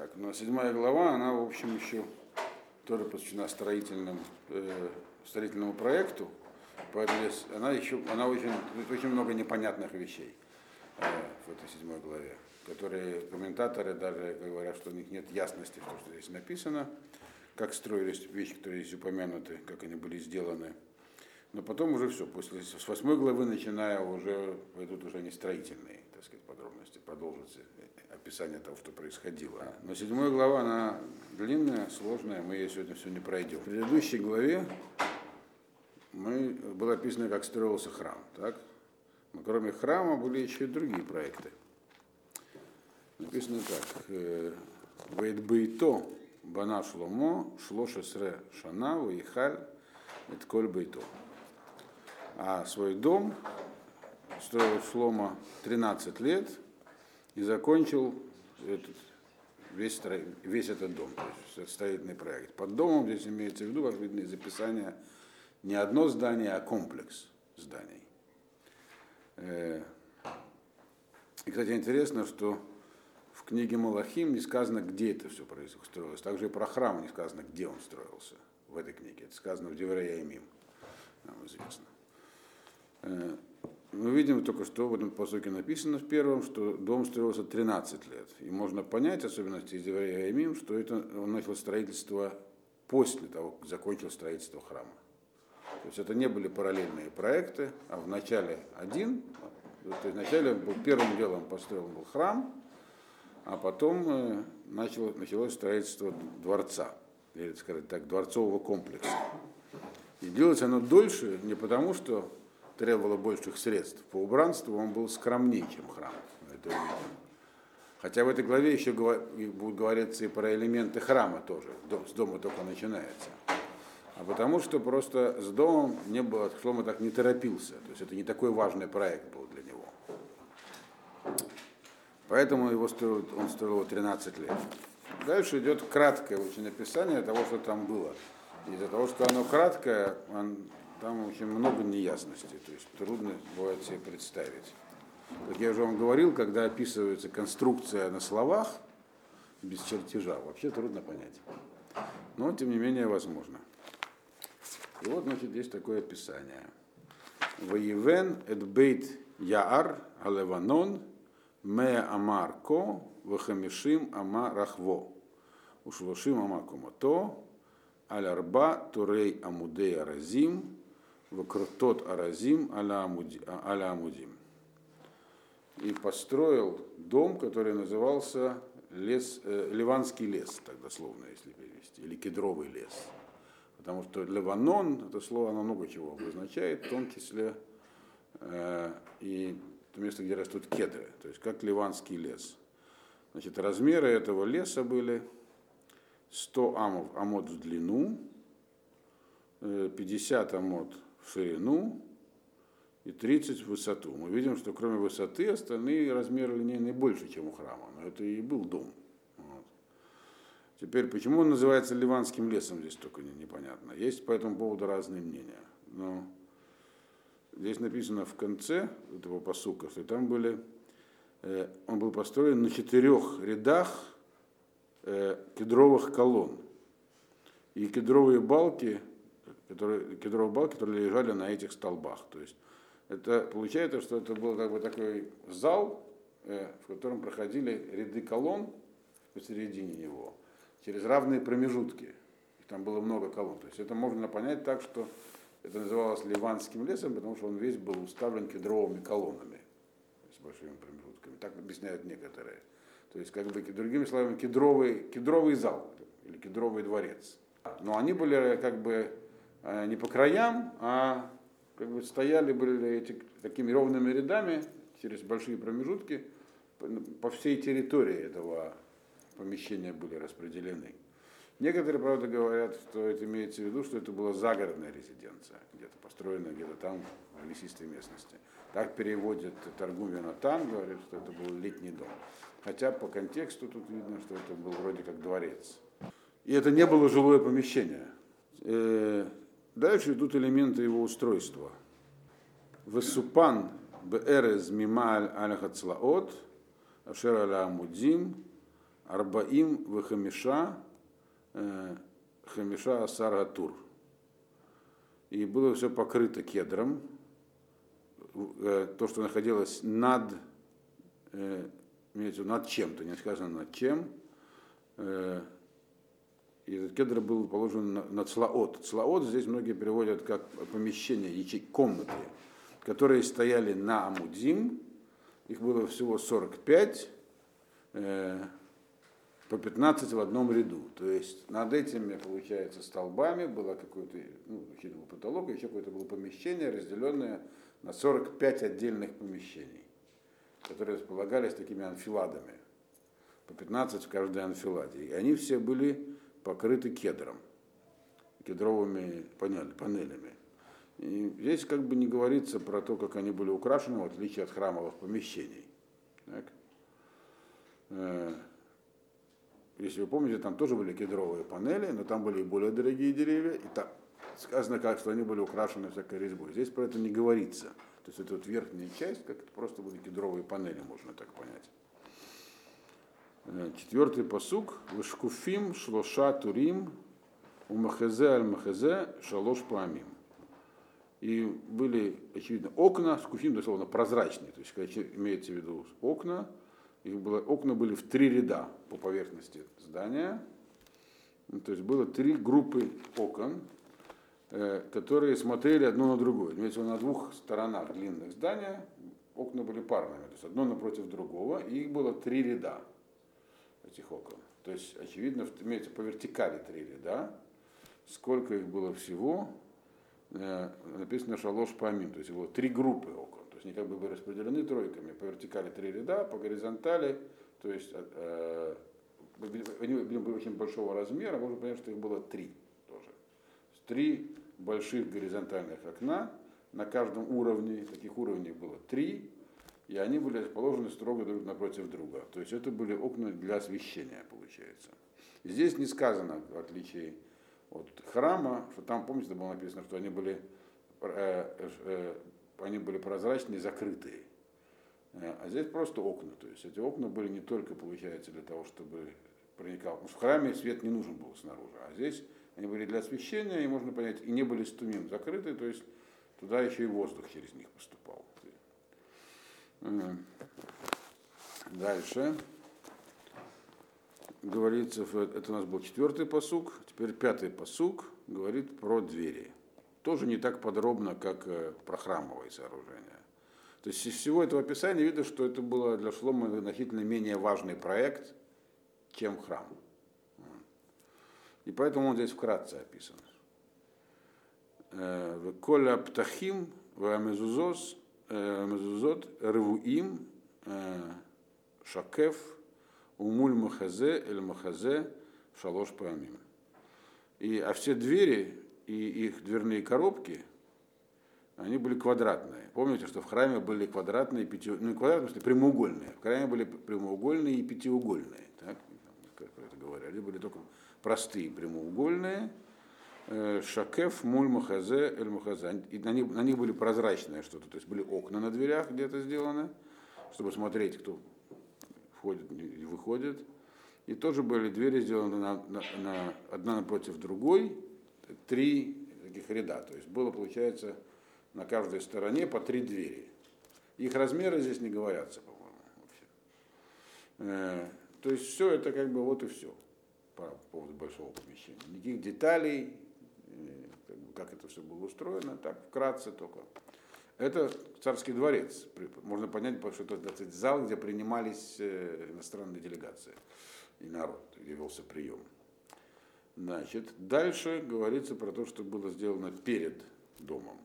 Так, ну, седьмая глава, она, в общем, еще тоже посвящена строительным, э, строительному проекту, поэтому она еще, она очень, очень много непонятных вещей э, в этой седьмой главе, которые комментаторы даже говорят, что у них нет ясности что здесь написано, как строились вещи, которые здесь упомянуты, как они были сделаны. Но потом уже все, после с восьмой главы начиная уже пойдут уже не строительные, так сказать, подробности, продолжится описание того, что происходило. Но седьмая глава, она длинная, сложная, мы ее сегодня все не пройдем. В предыдущей главе мы, было описано, как строился храм. Так? Но кроме храма были еще и другие проекты. Написано так. Вейдбейто бана шломо шло шесре шана вейхаль это коль бейто. А свой дом строил Шлома 13 лет и закончил этот, весь, весь этот дом, то есть строительный проект. Под домом здесь имеется в виду, как видно из описания, не одно здание, а комплекс зданий. Э, и, кстати, интересно, что в книге Малахим не сказано, где это все строилось. Также и про храм не сказано, где он строился в этой книге. Это сказано в Деврея Мим, нам известно. Мы видим только что в этом посоке написано в первом, что дом строился 13 лет. И можно понять, особенности из Еврея что это он начал строительство после того, как закончил строительство храма. То есть это не были параллельные проекты, а в начале один, то есть вначале был первым делом построен был храм, а потом э, начало, началось строительство дворца, или, сказать так, дворцового комплекса. И делалось оно дольше не потому, что требовало больших средств по убранству, он был скромнее, чем храм. Это увидим. Хотя в этой главе еще будут говориться и про элементы храма тоже. С дома только начинается. А потому что просто с домом не было, Шлома так не торопился. То есть это не такой важный проект был для него. Поэтому его строил, он строил 13 лет. Дальше идет краткое очень описание того, что там было. Из-за того, что оно краткое, он там очень много неясностей, то есть трудно бывает себе представить. Как я уже вам говорил, когда описывается конструкция на словах, без чертежа, вообще трудно понять. Но, тем не менее, возможно. И вот, значит, есть такое описание. Воевен эдбейт яар алеванон ме амар ко вахамишим ама рахво ушлошим ама комато алярба турей амудей аразим Вакрутот Аразим аля Амудим. И построил дом, который назывался лес, э, Ливанский лес, так дословно, если перевести, или кедровый лес. Потому что Ливанон, это слово, оно много чего обозначает, в том числе э, и то место, где растут кедры, то есть как ливанский лес. Значит, размеры этого леса были 100 амов, амод в длину, 50 э, амод в ширину и 30 в высоту. Мы видим, что кроме высоты остальные размеры линейные больше, чем у храма. Но это и был дом. Вот. Теперь, почему он называется Ливанским лесом, здесь только непонятно. Есть по этому поводу разные мнения. Но здесь написано в конце этого посука, что там были, э, он был построен на четырех рядах э, кедровых колонн. И кедровые балки которые, кедровые балки, которые лежали на этих столбах. То есть это получается, что это был как бы такой зал, э, в котором проходили ряды колонн посередине него, через равные промежутки. Их там было много колонн. То есть это можно понять так, что это называлось Ливанским лесом, потому что он весь был уставлен кедровыми колоннами с большими промежутками. Так объясняют некоторые. То есть, как бы, другими словами, кедровый, кедровый зал или кедровый дворец. Но они были как бы не по краям, а как бы стояли были эти такими ровными рядами через большие промежутки по всей территории этого помещения были распределены. Некоторые, правда, говорят, что это имеется в виду, что это была загородная резиденция, где-то построенная где-то там, в лесистой местности. Так переводит Торгум Натан, говорит, что это был летний дом. Хотя по контексту тут видно, что это был вроде как дворец. И это не было жилое помещение. Э, Дальше идут элементы его устройства. Весупан беэрез мималь аль хацлаот, ашер аля амудим, Арбаим Вахамиша Хамиша Саратур. И было все покрыто кедром. То, что находилось над, имеется над чем-то, не сказано над чем. И этот кедр был положен на, на цлаот. Цлаот здесь многие переводят как помещение, ячей, комнаты, которые стояли на Амудзим. Их было всего 45 по 15 в одном ряду. То есть над этими, получается, столбами было какой-то, ну, был потолок, еще какое-то было помещение, разделенное на 45 отдельных помещений, которые располагались такими анфиладами, по 15 в каждой анфиладе. И они все были покрыты кедром, кедровыми панелями. И здесь как бы не говорится про то, как они были украшены, в отличие от храмовых помещений. Так? Э, если вы помните, там тоже были кедровые панели, но там были и более дорогие деревья, и там сказано как, что они были украшены всякой резьбой. Здесь про это не говорится. То есть это вот верхняя часть, как это просто были кедровые панели, можно так понять. Э, четвертый посук. Вышкуфим шлоша турим у махезе аль махезе шалош памим. И были, очевидно, окна, скуфим дословно прозрачные, то есть имеется в виду окна, их было, окна были в три ряда по поверхности здания. Ну, то есть было три группы окон, э, которые смотрели одно на другое. Имеется на двух сторонах длинных здания окна были парными, то есть одно напротив другого, и их было три ряда этих окон. То есть, очевидно, имеется по вертикали три ряда. Сколько их было всего, э, написано шалош памин, то есть было три группы окон есть они как бы были распределены тройками. По вертикали три ряда, по горизонтали, то есть э, они были очень большого размера, можно понять, что их было три тоже. Три больших горизонтальных окна, на каждом уровне, таких уровней было три, и они были расположены строго друг напротив друга. То есть это были окна для освещения, получается. здесь не сказано, в отличие от храма, что там, помните, было написано, что они были э, э, они были прозрачные, закрытые. Э, а здесь просто окна. То есть эти окна были не только, получается, для того, чтобы проникал. в храме свет не нужен был снаружи, а здесь они были для освещения, и можно понять, и не были стумим закрыты, то есть туда еще и воздух через них поступал. Дальше говорится, это у нас был четвертый посук, теперь пятый посук говорит про двери тоже не так подробно, как э, про храмовые сооружения. То есть из всего этого описания видно, что это было для Шлома значительно менее важный проект, чем храм. И поэтому он здесь вкратце описан. Э, Коля птахим мезузот рвуим шакеф умуль махазе эль махазе шалош памим. И, а все двери и их дверные коробки, они были квадратные. Помните, что в храме были квадратные, пяти... ну квадратные, в смысле прямоугольные. В храме были прямоугольные и пятиугольные. Так, как это говорили, были только простые прямоугольные. Шакеф, муль, махазе, эль махазе. И на них, на них были прозрачные что-то, то есть были окна на дверях где-то сделаны, чтобы смотреть, кто входит и выходит. И тоже были двери сделаны на, на, на, одна напротив другой, три таких ряда. То есть было, получается, на каждой стороне по три двери. Их размеры здесь не говорятся, по-моему, вообще. Э, то есть все это как бы вот и все по поводу большого помещения. Никаких деталей, как, это все было устроено, так вкратце только. Это царский дворец. Можно понять, что это сказать, зал, где принимались э, иностранные делегации и народ, где велся прием. Значит, дальше говорится про то, что было сделано перед домом,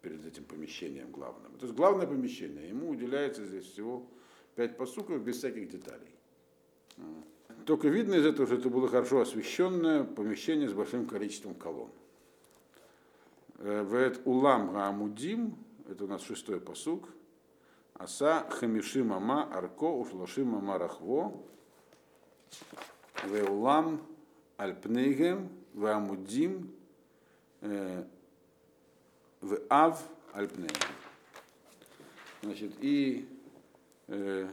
перед этим помещением главным. То есть главное помещение, ему уделяется здесь всего пять посуков без всяких деталей. Только видно из этого, что это было хорошо освещенное помещение с большим количеством колонн. Э, Вет улам гаамудим, это у нас шестой посук, аса хамиши мама арко ушлаши мама рахво, ве улам Альпнейгем, Вамудим, в Ав Альпнейгем. Значит, и э,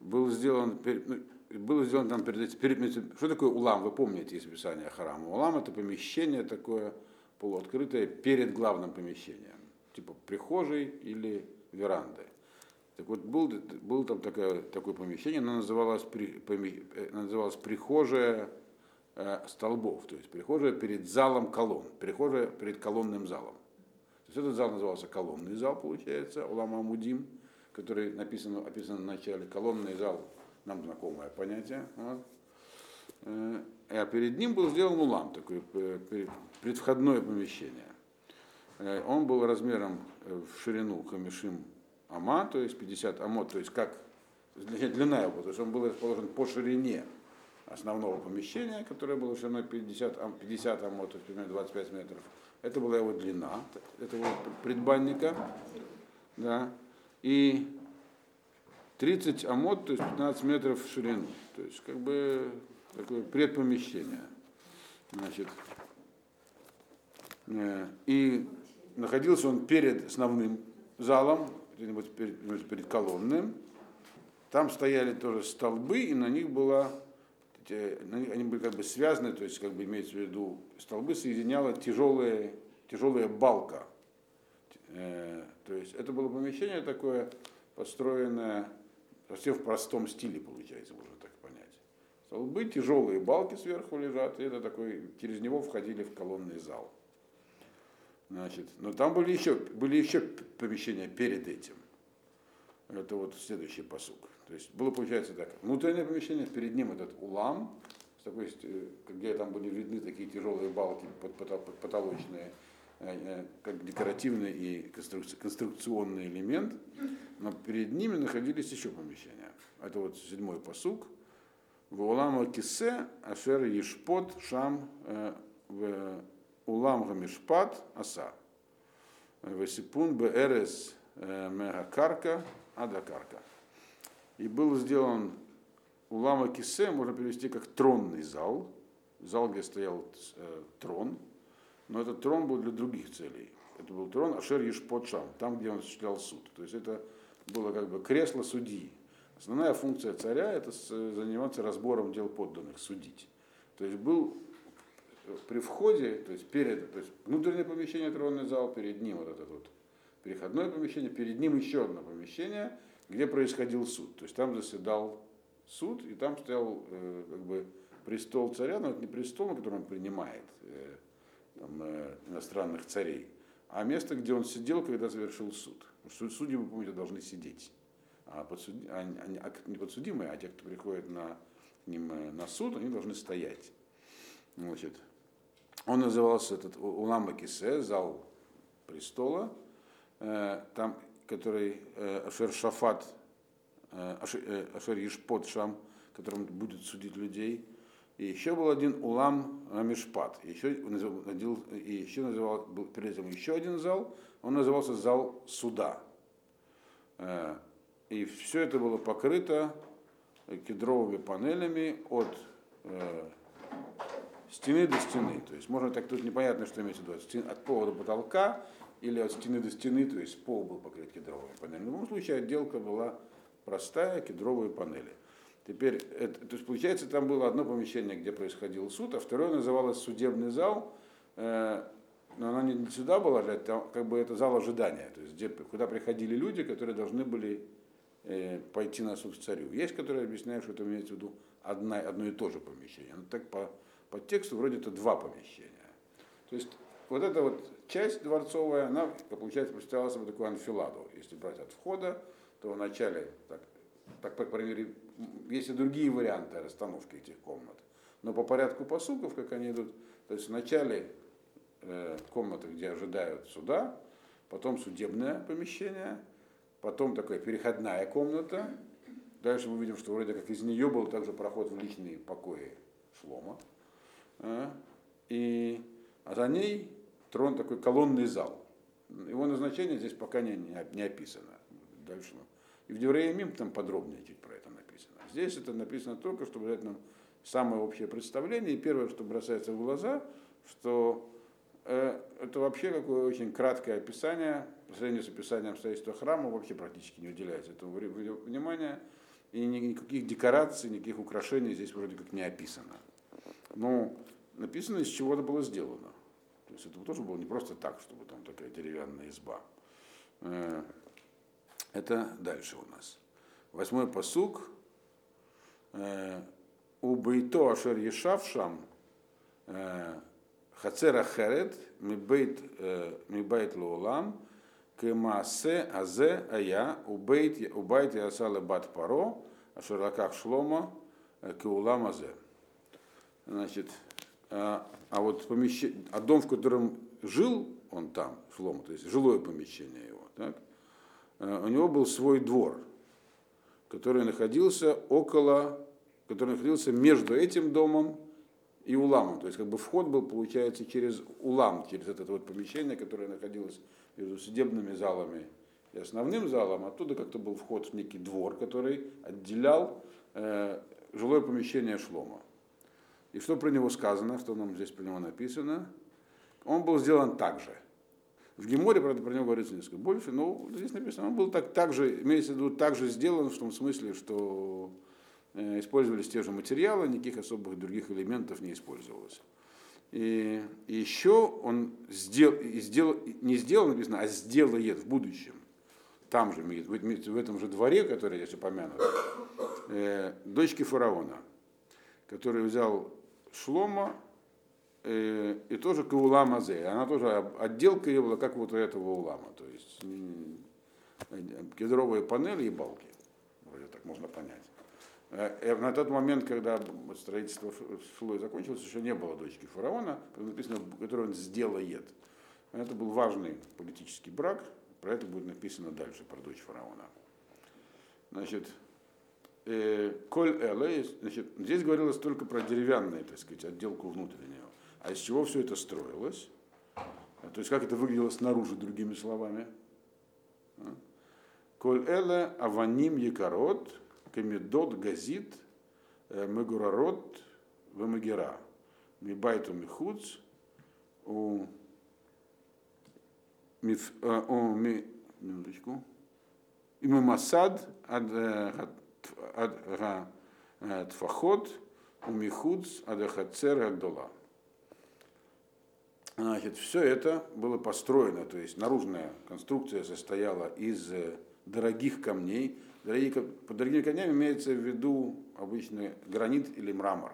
был сделан, ну, было сделано там перед, перед, что такое улам, вы помните из описания храма. Улам это помещение такое полуоткрытое перед главным помещением, типа прихожей или верандой. Так вот, был, был там такое, такое помещение, оно называлось, при, поми, э, называлось прихожая э, столбов, то есть прихожая перед залом колонн, прихожая перед колонным залом. То есть этот зал назывался колонный зал, получается, Улама Мудим, который написан, описан в начале. Колонный зал, нам знакомое понятие. Вот. Э, а перед ним был сделан улам, такое предвходное помещение. Он был размером в ширину камешим ама, то есть 50 амот, то есть как длина его, то есть он был расположен по ширине основного помещения, которое было шириной 50, 50 амот, то есть примерно 25 метров. Это была его длина, этого предбанника, да, и 30 амот, то есть 15 метров в ширину, то есть как бы такое предпомещение. Значит, э, и находился он перед основным залом, где-нибудь перед, перед колонным. Там стояли тоже столбы, и на них была, они были как бы связаны, то есть как бы имеется в виду, столбы соединяла тяжелая, тяжелая балка. Э, то есть это было помещение такое, построенное совсем в простом стиле, получается, можно так понять. Столбы, тяжелые балки сверху лежат, и это такой, через него входили в колонный зал. Значит, но там были еще, были еще помещения перед этим. Это вот следующий посук. То есть было, получается, так, внутреннее помещение, перед ним этот улам, с такой, э, где там были видны такие тяжелые балки под, потолочные, как декоративный и конструкционный элемент, но перед ними находились еще помещения. Это вот седьмой посук. В улама кисе ашер ешпот шам в улам гамишпат аса. Васипун бэрес э, мегакарка адакарка. И был сделан улама кисе, можно перевести как тронный зал, зал, где стоял э, трон, но этот трон был для других целей. Это был трон Ашер Ешпот Шам, там, где он осуществлял суд. То есть это было как бы кресло судьи. Основная функция царя – это заниматься разбором дел подданных, судить. То есть был при входе, то есть перед, то есть внутреннее помещение тронный зал, перед ним вот это вот переходное помещение, перед ним еще одно помещение, где происходил суд. То есть там заседал суд, и там стоял э, как бы престол царя, но это не престол, на котором он принимает э, там, э, иностранных царей, а место, где он сидел, когда завершил суд. Потому судьи, вы помните, должны сидеть. А, подсуди, а, а, не подсудимые, а те, кто приходит на, к ним э, на суд, они должны стоять. Значит, он назывался этот Улама Кисе, зал престола, э, там, который э, Ашер Шафат, э, Ашер Ишпот Шам, которым будет судить людей. И еще был один Улам Мишпат. Еще, и еще называл, был перед этим еще один зал, он назывался зал суда. И все это было покрыто кедровыми панелями от стены до стены. То есть можно так тут непонятно, что имеется в виду, от пола до потолка или от стены до стены, то есть пол был покрыт кедровыми панелями. В любом случае отделка была простая, кедровые панели. Теперь, это, то есть получается, там было одно помещение, где происходил суд, а второе называлось судебный зал, э, но она не сюда была, это как бы это зал ожидания, то есть где, куда приходили люди, которые должны были э, пойти на суд к царю. Есть, которые объясняют, что это имеется в виду одна, одно и то же помещение. Но так по по тексту вроде это два помещения. То есть вот эта вот часть дворцовая, она, получается, представляла собой такую анфиладу. Если брать от входа, то вначале, так, так по мере, есть и другие варианты расстановки этих комнат. Но по порядку посуков, как они идут, то есть вначале э, комната, где ожидают суда, потом судебное помещение, потом такая переходная комната. Дальше мы видим, что вроде как из нее был также проход в личные покои Шлома. А, и а за ней трон такой колонный зал. Его назначение здесь пока не, не, описано. Дальше. И в Деврея там подробнее чуть про это. Здесь это написано только, чтобы дать нам самое общее представление. И первое, что бросается в глаза, что э, это вообще какое очень краткое описание, по сравнению с описанием строительства храма, вообще практически не уделяется этому внимания. и никаких декораций, никаких украшений здесь вроде как не описано. Но написано, из чего это было сделано. То есть это тоже было не просто так, чтобы там такая деревянная изба. Э, это дальше у нас. Восьмой посук. Э, у Бейто Ашер Ешавшам э, Хацера Херет Мибейт Лулам Кемаасе Азе Ая Убейт Ясала Бат Паро Ашерлаках Шлома Кеулам Азе. Значит, а, а вот помещение, а дом, в котором жил он там, Шлома, то есть жилое помещение его, так, у него был свой двор, который находился около, который находился между этим домом и уламом. То есть как бы вход был, получается, через улам, через это вот помещение, которое находилось между судебными залами и основным залом. Оттуда как-то был вход в некий двор, который отделял э, жилое помещение Шлома. И что про него сказано, что нам здесь про него написано? Он был сделан так же. В Геморе, правда, про него говорится несколько больше, но здесь написано, он был так, так же, имеется в виду, так же сделан в том смысле, что э, использовались те же материалы, никаких особых других элементов не использовалось. И, и еще он сделал, сделал, не сделал, написано, а сделает в будущем. Там же, в, этом же дворе, который здесь упомянут, э, дочки фараона, который взял Шлома и тоже Каулам Азе. Она тоже отделка ее была как вот у этого улама. То есть кедровые панели и балки. Вроде так можно понять. Э, на тот момент, когда строительство Шлой закончилось, еще не было дочки фараона, написано, которую он сделает. Это был важный политический брак, про это будет написано дальше, про дочь фараона. Значит, э, Коль Эле, значит, здесь говорилось только про деревянную, так сказать, отделку внутреннюю. А из чего все это строилось? То есть как это выглядело снаружи, другими словами? А? Коль Эле Аваним Якорот, Камедот Газит, э, Мегурарот, Вемагера, Мибайту Михуц, у минуточку, и Мамасад ад Тфахот, у Михуц, Адахацер Агдола. Значит, все это было построено, то есть наружная конструкция состояла из дорогих камней, Дорогие, под дорогими камнями имеется в виду обычный гранит или мрамор.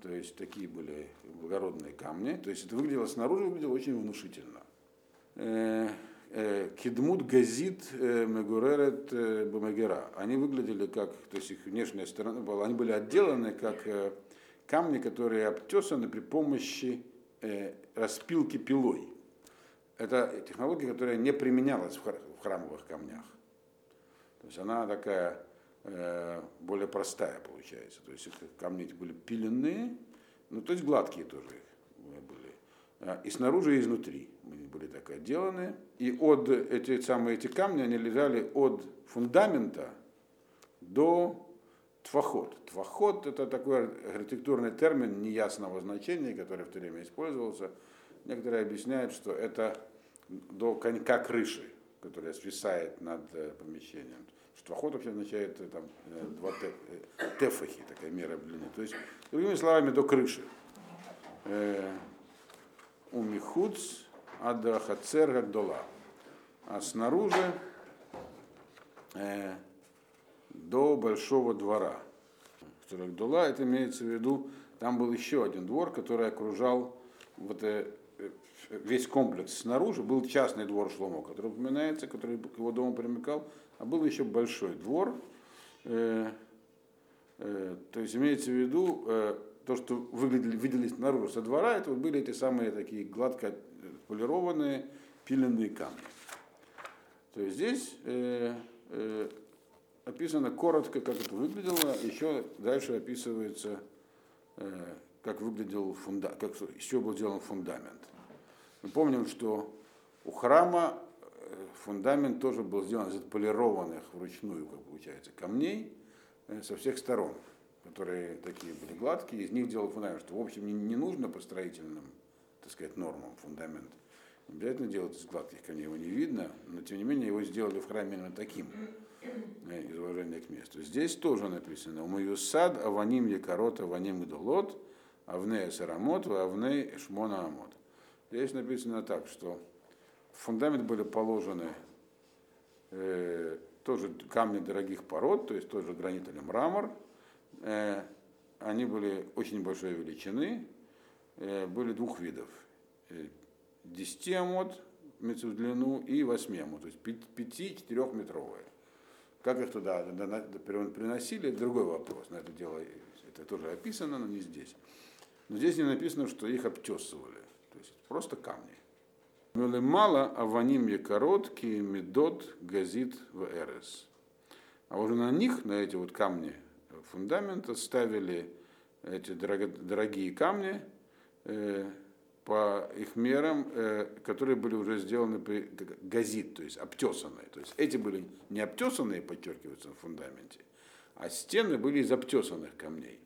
То есть такие были благородные камни. То есть это выглядело снаружи, выглядело очень внушительно. Э, э, Кедмут газит э, мегуререт бамагера. Они выглядели как, то есть их внешняя сторона была, они были отделаны как камни, которые обтесаны при помощи распилки пилой. Это технология, которая не применялась в храмовых камнях. То есть она такая э, более простая получается. То есть камни эти были пиленные, ну то есть гладкие тоже были. А, и снаружи, и изнутри они были так отделаны. И от эти самые эти камни, они лежали от фундамента до Твахот. Твахот это такой архитектурный термин неясного значения, который в то время использовался. Некоторые объясняют, что это до конька крыши которая свисает над э, помещением. Штвахот вообще означает э, там, э, два тефахи, такая мера длины. То есть, другими словами, до крыши. У Михуц ада хацер гадола. А снаружи до большого двора. Гдола, это имеется в виду, там был еще один двор, который окружал вот весь комплекс снаружи, был частный двор Шломо, который упоминается, который к его дому примыкал, а был еще большой двор. Э, э, то есть имеется в виду, э, то, что выглядели, видели снаружи со двора, это вот были эти самые такие гладко полированные пиленные камни. То есть здесь э, э, описано коротко, как это выглядело, еще дальше описывается, э, как выглядел фундамент, как еще был сделан фундамент. Мы помним, что у храма э, фундамент тоже был сделан из отполированных вручную, как получается, камней э, со всех сторон, которые такие были гладкие, из них делал фундамент, что, в общем, не, не нужно по строительным, так сказать, нормам фундамент. Не обязательно делать из гладких камней, его не видно, но тем не менее его сделали в храме именно таким. Э, из уважения к месту. Здесь тоже написано «Умаюсад аваним якорот аваним идолот, авней сарамот, авней шмона амот». Здесь написано так, что фундамент были положены э, тоже камни дорогих пород, то есть тоже гранит или мрамор. Э, они были очень большой величины, э, были двух видов. Э, 10 амод в длину и 8 амод, то есть 5-4-метровые. Как их туда приносили, другой вопрос. На это дело это тоже описано, но не здесь. Но здесь не написано, что их обтесывали. То есть просто камни. Мало аваним короткие медот газит в эрес. А уже на них, на эти вот камни фундамента, ставили эти дорогие камни э, по их мерам, э, которые были уже сделаны при газит, то есть обтесанные. То есть эти были не обтесанные, подчеркиваются в фундаменте, а стены были из обтесанных камней.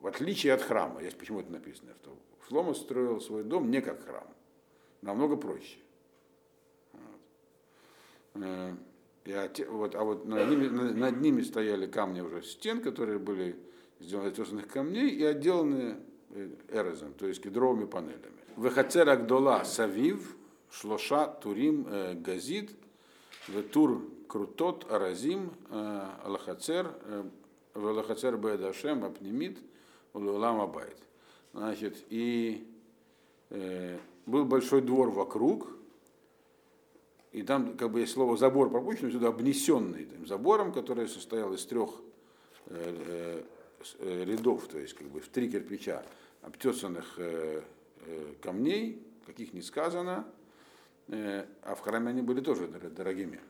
В отличие от храма, есть почему это написано, что Шлома строил свой дом не как храм намного проще. Вот. Э, и, вот, а вот над ними, над ними стояли камни уже стен, которые были сделаны из тесных камней и отделаны э, эрезом, то есть кедровыми панелями. Вехацер Агдола Савив, Шлоша Турим э, Газид, Ветур Крутот Аразим, Аллахацер, Велахацер Бедашем Апнемит, Улам Абайт. Значит, и был большой двор вокруг, и там как бы есть слово забор пропущено, сюда обнесенный там, забором, который состоял из трех э, э, рядов, то есть как бы в три кирпича обтесанных э, э, камней, каких не сказано, э, а в храме они были тоже дорогими.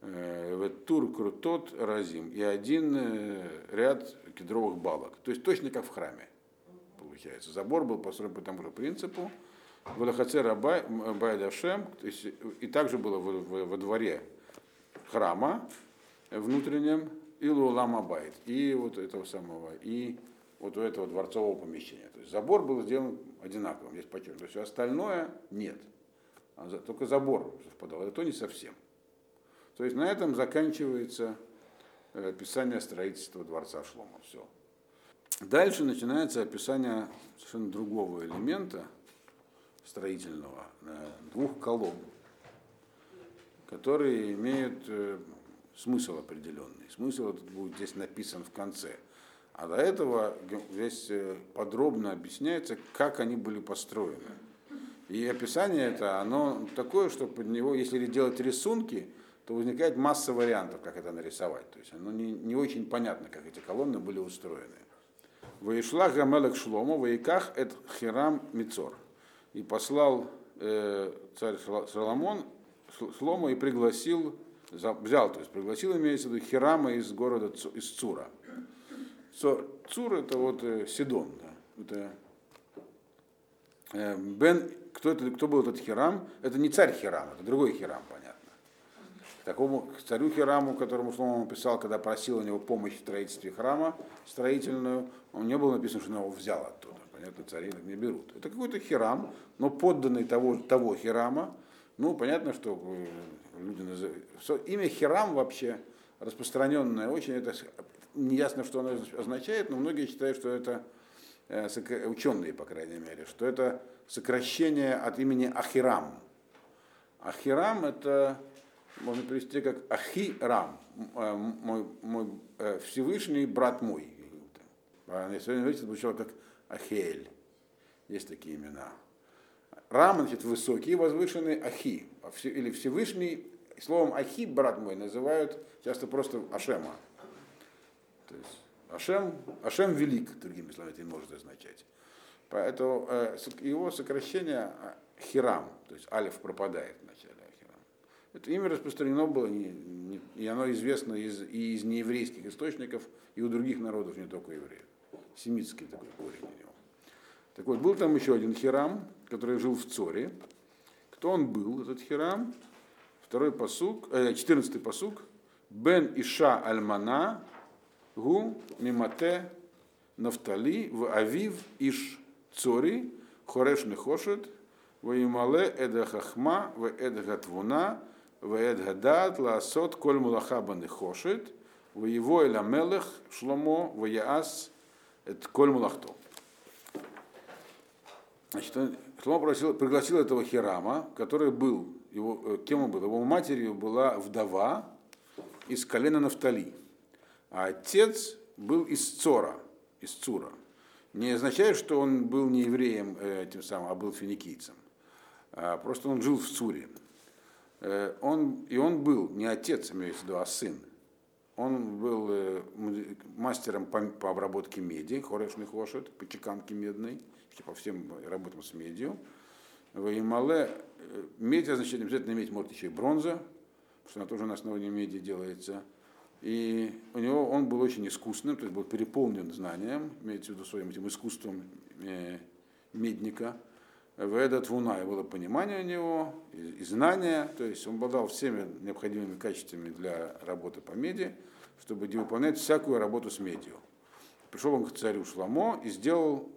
Э, тур крутот разим и один э, ряд кедровых балок. То есть точно как в храме получается. Забор был построен по тому же принципу, Валахацера Байдашем, то есть и также было во, во, во дворе храма внутреннем и Лулама Байт, и вот этого самого, и вот у этого дворцового помещения. То есть забор был сделан одинаковым, здесь подчеркнуто. Все остальное нет. А только забор совпадал, это то не совсем. То есть на этом заканчивается э, описание строительства дворца Шлома. Все. Дальше начинается описание совершенно другого элемента – строительного, двух колонн, которые имеют э, смысл определенный. Смысл этот будет здесь написан в конце. А до этого здесь э, подробно объясняется, как они были построены. И описание это, оно такое, что под него, если делать рисунки, то возникает масса вариантов, как это нарисовать. То есть оно не, не очень понятно, как эти колонны были устроены. Ваишла Гамелек Шломо, Ваиках эт Хирам Мицор и послал э, царь Соломон Шлома и пригласил, взял, то есть пригласил, имеется в виду, Хирама из города, из Цура. Цур это вот э, Сидон, да, это э, Бен, кто, это, кто был этот Хирам? Это не царь Хирам, это другой Хирам, понятно. Такому царю Хираму, которому Шлома писал, когда просил у него помощь в строительстве храма строительную, он не был написано, что он его взял оттуда. Понятно, цари не берут. Это какой-то хирам, но подданный того, того хирама. Ну, понятно, что э, люди называют. Имя хирам вообще распространенное очень, это неясно, что оно означает, но многие считают, что это э, ученые, по крайней мере, что это сокращение от имени Ахирам. Ахирам это можно привести как Ахирам, э, мой, мой Всевышний брат мой. Если это звучало как Ахель. Есть такие имена. Рам, значит, высокий, возвышенный, Ахи. Или Всевышний. Словом Ахи, брат мой, называют часто просто Ашема. То есть Ашем, Ашем велик, другими словами, это может означать. Поэтому э, его сокращение э, Хирам, то есть Алиф пропадает в начале Хирам. Это имя распространено было, и оно известно из, и из нееврейских источников, и у других народов, не только евреев семитский такой корень у него. Так вот, был там еще один Хирам, который жил в Цоре. Кто он был, этот Хирам? Второй посук, э, 14 посук. Бен Иша Альмана Гу Мимате Нафтали в Авив Иш Цори Хореш Нехошет Ваимале Эда Хахма в Эда Гатвуна Ваэд гадат лаасот коль мулаха банехошит, воево эля мелех шломо ваяас эт коль мулахто. Значит, Шломо просил, пригласил этого Хирама, который был, его, э, кем он был? Его матерью была вдова из колена Нафтали, а отец был из Цора, из Цура. Не означает, что он был не евреем э, тем самым, а был финикийцем. А просто он жил в Цуре. Э, он, и он был не отец, имеется в виду, а сын. Он был э, мастером по, по обработке меди, хорешный хошет, по чеканке медной, по всем работам с медью. В Имале э, медь означает обязательно медь, может еще и бронза, потому что она тоже на основании меди делается. И у него он был очень искусным, то есть был переполнен знанием, имеется в виду своим этим искусством медника. В этот вуна было понимание у него и, и знания, то есть он обладал всеми необходимыми качествами для работы по меди, чтобы выполнять всякую работу с медью. Пришел он к царю Шламо и сделал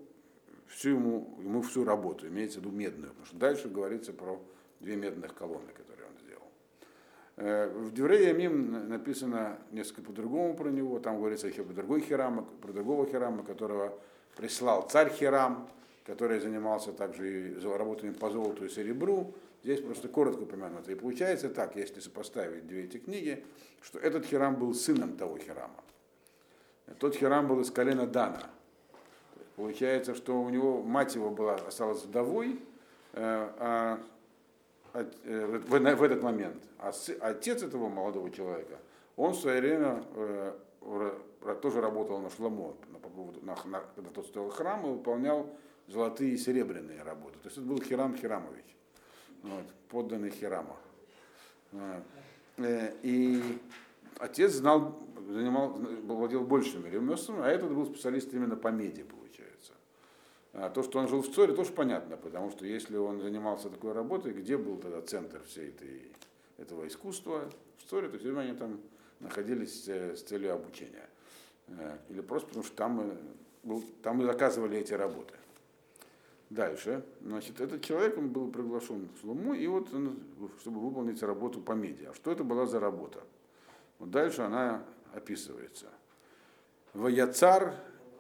всю ему, ему всю работу, имеется в виду медную, потому что дальше говорится про две медных колонны, которые. Э, в Дюре Мим написано несколько по-другому про него, там говорится про другой хирама, про другого хирама, которого прислал царь Хирам, который занимался также и работами по золоту и серебру. Здесь просто коротко упомянуто. И получается так, если сопоставить две эти книги, что этот Хирам был сыном того Хирама. Тот Хирам был из колена Дана. Получается, что у него мать его была, осталась вдовой э, а, э, в, в этот момент. А отец этого молодого человека, он в свое время э, тоже работал на Шламо, на, на, на, когда тот строил храм и выполнял золотые и серебряные работы. То есть это был Хирам Хирамович, вот, подданный Хирама. Э, и отец знал, занимал, владел большими ремеслами, а этот был специалист именно по меди, получается. А то, что он жил в Цоре, тоже понятно, потому что если он занимался такой работой, где был тогда центр всей этой, этого искусства в Цоре, то все время они там находились э, с целью обучения. Э, или просто потому, что там, был, там и заказывали эти работы. Дальше, значит, этот человек, он был приглашен в Шлуму, и вот он, чтобы выполнить работу по медиа. Что это была за работа? Вот дальше она описывается. Ваяцар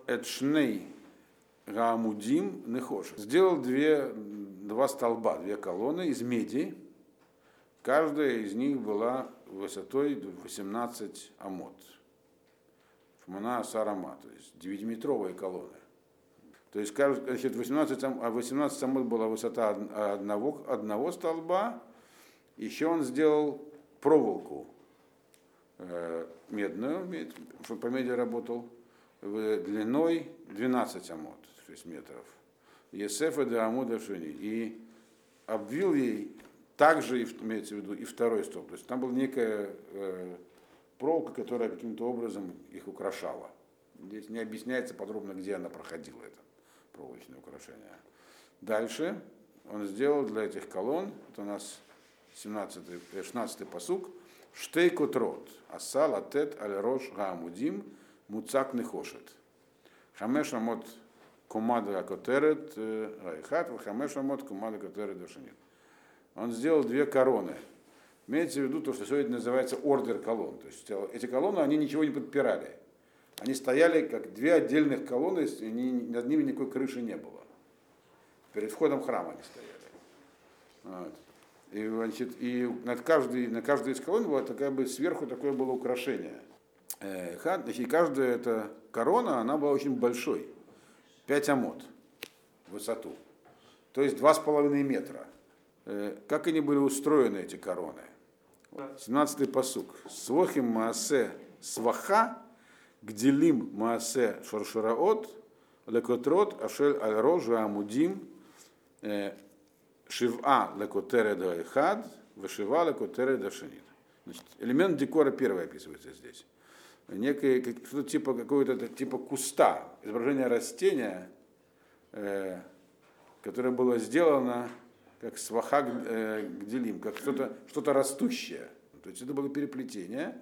этшней гаамудим нехош. Сделал две, два столба, две колонны из меди. Каждая из них была высотой 18 амот. Шмана сарама, то есть 9-метровые колонны. То есть значит, 18, 18 амод была высота одного, одного столба, еще он сделал проволоку э, медную, по меди работал, длиной 12 амод, то есть метров. Есефа де амуда шини. И обвил ей также, имеется в виду, и второй столб. То есть там была некая э, проволока, которая каким-то образом их украшала. Здесь не объясняется подробно, где она проходила это проволочные украшения. Дальше он сделал для этих колонн, это у нас 17, 16 посук, штейкот рот, асал атет аль рош гаамудим, муцак нехошет. Хамеш амот комада котерет райхат, хамеш амот комада котерет дошанит. Он сделал две короны. Имеется в виду то, что сегодня называется ордер колонн. То есть эти колонны, они ничего не подпирали. Они стояли как две отдельных колонны, и над ними никакой крыши не было. Перед входом в храм они стояли. Вот. И, значит, и над каждой, на каждой из колонн было такая бы сверху такое было украшение. Э, и каждая эта корона, она была очень большой. 5 амот в высоту. То есть 2,5 метра. Э, как они были устроены, эти короны? 17-й посук. Свохим Маасе Сваха Гделим Маасе Шаршараот, Лекотрот, Ашель Аль-Рожа Амудим, э, Шива Лекотере Дахад, Вышива Лекотере Дашанит. Значит, элемент декора первый описывается здесь. Некое, что-то типа какого-то типа куста, изображение растения, э, которое было сделано как сваха э, гделим, как что-то что растущее. То есть это было переплетение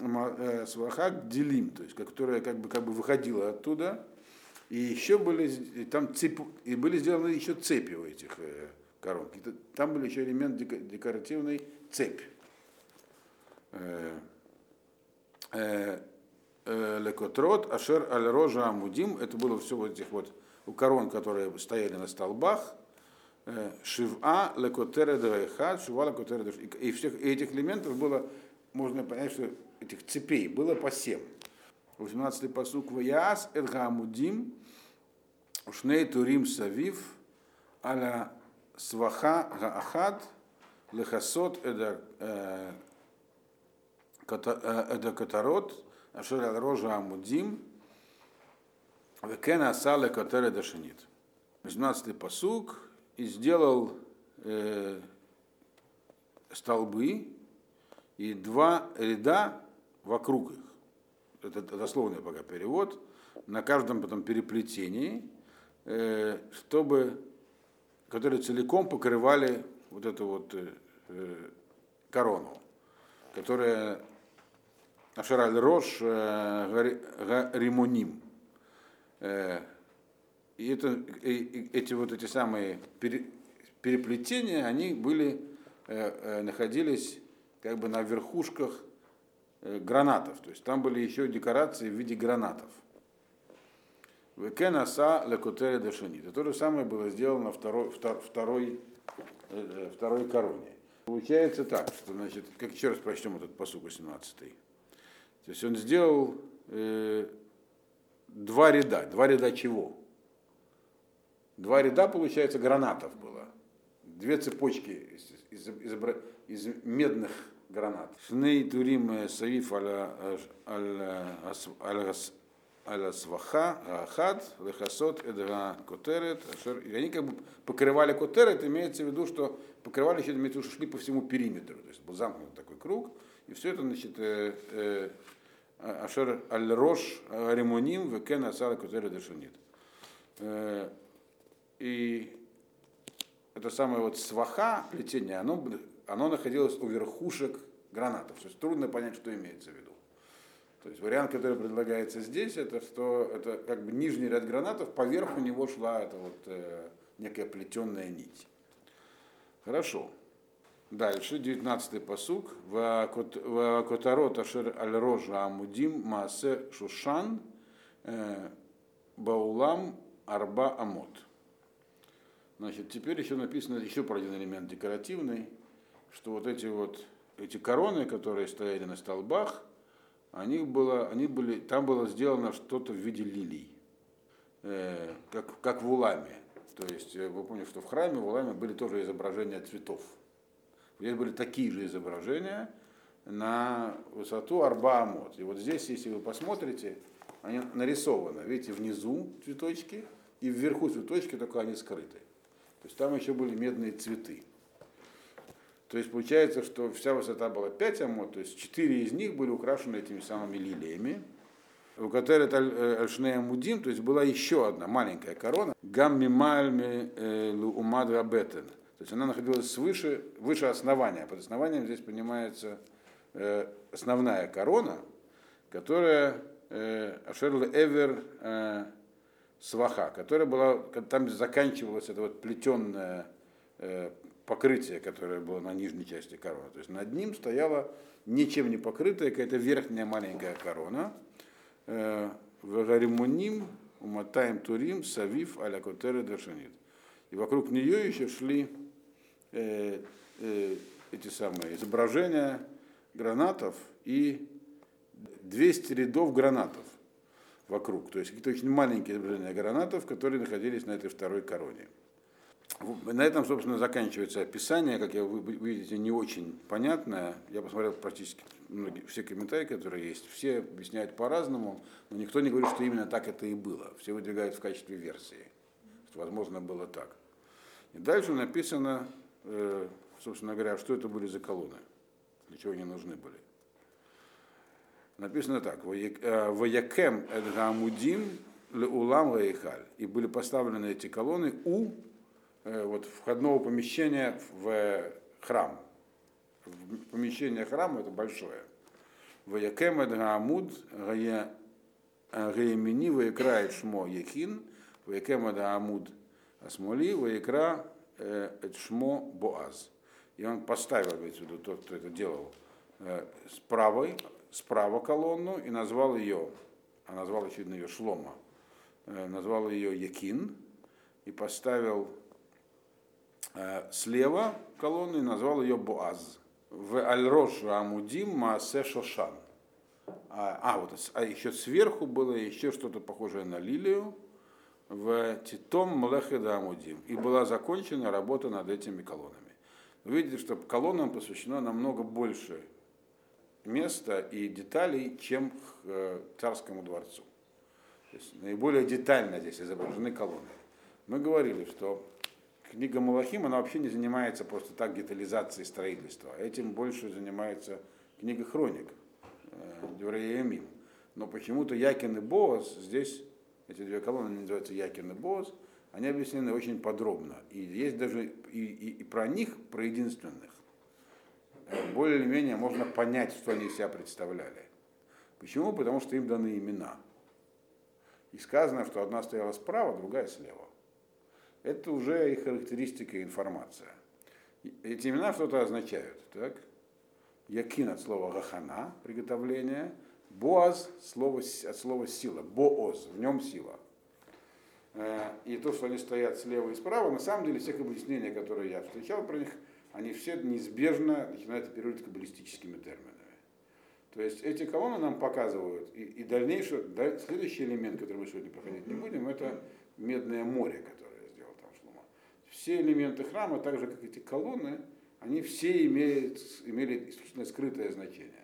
Э, свахак делим, то есть, которая как бы, как бы выходила оттуда. И еще были, там цепь, и были сделаны еще цепи у этих э, корон. Там был еще элемент декоративной цепь. Лекотрот, ашер аль рожа амудим, это было все вот этих вот у корон, которые стояли на столбах, шива лекотере девайхат, шива лекотере И всех этих элементов было, можно понять, что этих цепей было по семь. 18-й посук. Ваяс Элгамудим Ушней Турим Савив Аля Сваха Гаахад Лехасот Эда Катарот Ашер Рожа Амудим Векена Асале Катере Дашинит. 18-й посук. И сделал э, столбы и два ряда вокруг их это дословный пока перевод, на каждом потом переплетении, э, чтобы, которые целиком покрывали вот эту вот э, э, корону, которая Ашараль Рош Римоним. И это, эти вот эти самые переплетения, они были, находились как бы на верхушках Э, гранатов. То есть там были еще декорации в виде гранатов. Векен аса лекотере дешанит. То же самое было сделано второй, второй, э, второй короне. Получается так, что, значит, как еще раз прочтем этот посук 18. То есть он сделал э, два ряда. Два ряда чего? Два ряда, получается, гранатов было. Две цепочки из, из, из, из медных гранат. Шней турим савиф аля сваха, ахад, лехасот, эдра котерет. И они как бы покрывали котерет, имеется в виду, что покрывали имеется в виду, что шли по всему периметру. То есть был замкнут такой круг. И все это, значит, Ашер аль-Рош ремоним векен асара котера дешунит. И это самое вот сваха плетение, оно оно находилось у верхушек гранатов. То есть трудно понять, что имеется в виду. То есть вариант, который предлагается здесь, это что это как бы нижний ряд гранатов, поверху него шла эта вот э, некая плетенная нить. Хорошо. Дальше, 19-й посук. Котарот Ашер Аль Рожа Амудим Маасе Шушан э, Баулам Арба Амот. Значит, теперь еще написано еще про один элемент декоративный что вот эти вот эти короны, которые стояли на столбах, они было, они были, там было сделано что-то в виде лилий, э, как, как в уламе. То есть э, вы помните, что в храме в уламе были тоже изображения цветов. Здесь были такие же изображения на высоту Арба Амот. И вот здесь, если вы посмотрите, они нарисованы. Видите, внизу цветочки и вверху цветочки, только они скрыты. То есть там еще были медные цветы. То есть получается, что вся высота была 5 амот, то есть 4 из них были украшены этими самыми лилиями. У которой Альшнея Мудим, то есть была еще одна маленькая корона, Гамми Мальми э, Умадра Бетен. То есть она находилась свыше, выше основания. Под основанием здесь понимается э, основная корона, которая э, Эвер Сваха, которая была, там заканчивалась эта вот плетенная покрытие, которое было на нижней части короны. То есть над ним стояла ничем не покрытая какая-то верхняя маленькая корона. Э, Вагаримуним, Уматаем Турим, Савив, Аля Котере Дашанит. И вокруг нее еще шли э, э, эти самые изображения гранатов и 200 рядов гранатов вокруг. То есть какие-то очень маленькие изображения гранатов, которые находились на этой второй короне. На этом, собственно, заканчивается описание, как я, вы видите, не очень понятное. Я посмотрел практически многие, все комментарии, которые есть. Все объясняют по-разному, но никто не говорит, что именно так это и было. Все выдвигают в качестве версии, что, возможно, было так. И дальше написано, собственно говоря, что это были за колонны, для чего они нужны были. Написано так, «Ваякем эдгамудим улам ваихаль». И были поставлены эти колонны у Э, вот, входного помещения в храм. Помещение храма это большое. Ваякем Амуд Гаямини Ваякра Шмо Якин, Ваякем Амуд Асмоли, Ваякра Шмо Боаз. И он поставил, ведь тот, кто это делал, э, с правой, справа колонну и назвал ее, а назвал, очевидно, ее Шлома, э, назвал ее Якин и поставил э, слева колонну и назвал ее Боаз. В Аль-Рош Амудим Маасе Шошан. А, а, вот, а еще сверху было еще что-то похожее на лилию в Титом Млехеда Амудим. И была закончена работа над этими колоннами. Вы видите, что колоннам посвящено намного больше места и деталей, чем к э, царскому дворцу. То есть наиболее детально здесь изображены колонны. Мы говорили, что книга Малахим, она вообще не занимается просто так детализацией строительства. Этим больше занимается книга Хроник, э, Деврея Но почему-то Якин и Боас здесь, эти две колонны называются Якин и Боас, они объяснены очень подробно. И есть даже и, и, и про них, про единственных, э, более или менее можно понять, что они из себя представляли. Почему? Потому что им даны имена. И сказано, что одна стояла справа, другая слева. Это уже их характеристика и информация. Эти имена что-то означают. Так? Якин от слова гахана, приготовление. Боаз слово, от слова сила. Бооз, в нем сила. Э, и то, что они стоят слева и справа, на самом деле все объяснения, которые я встречал про них, они все неизбежно начинают оперировать каббалистическими терминами. То есть эти колонны нам показывают, и, и дальнейший, да, следующий элемент, который мы сегодня проходить не будем, это медное море, которое сделал там Шлума. Все элементы храма, так же как эти колонны, они все имеют, имели исключительно скрытое значение.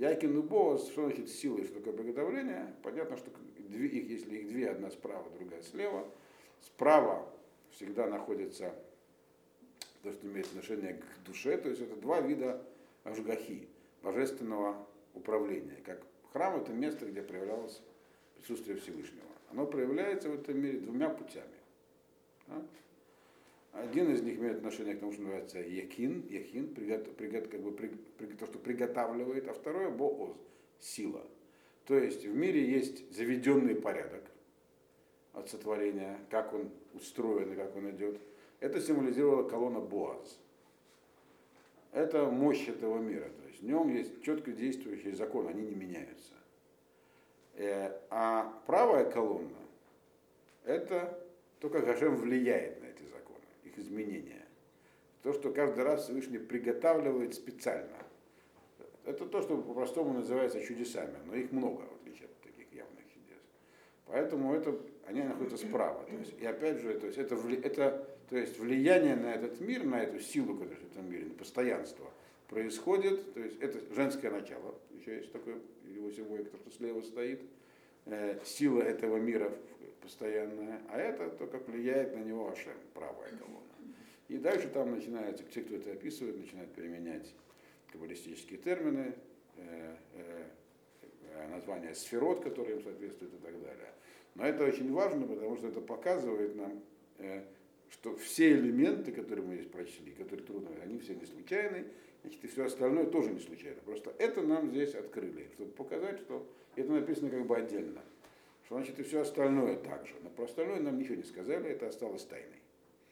Якин Боас, что значит сила и что такое приготовление? Понятно, что две, их, если их две, одна справа, другая слева, справа всегда находится то, что имеет отношение к душе, то есть это два вида ажгахи, божественного управления. Как храм это место, где проявлялось присутствие Всевышнего. Оно проявляется в этом мире двумя путями. Один из них имеет отношение к тому, что называется якин, яхин, пригот, пригот, как бы, при, то, что приготавливает, а второе бооз, сила. То есть в мире есть заведенный порядок от сотворения, как он устроен и как он идет. Это символизировала колонна Боаз. Это мощь этого мира. То есть в нем есть четко действующие законы, они не меняются. Э, а правая колонна – это то, как Гашем влияет на эти законы, их изменения. То, что каждый раз Всевышний приготавливает специально – это то, что по-простому называется чудесами, но их много, в отличие от таких явных чудес. Поэтому это, они находятся справа. То есть, и опять же, то есть, это, это то есть, влияние на этот мир, на эту силу, которая в этом мире, на постоянство, происходит, то есть это женское начало, еще есть такое его символика, что слева стоит, э, сила этого мира постоянная, а это то, как влияет на него Ашем, правая колонна. И дальше там начинается, те, кто это описывает, начинают применять каббалистические термины, э, э, названия сферот, которые им соответствуют и так далее. Но это очень важно, потому что это показывает нам, э, что все элементы, которые мы здесь прочли, которые трудно, они все не случайны, значит, и все остальное тоже не случайно. Просто это нам здесь открыли, чтобы показать, что это написано как бы отдельно. Что значит и все остальное также. Но про остальное нам ничего не сказали, это осталось тайной.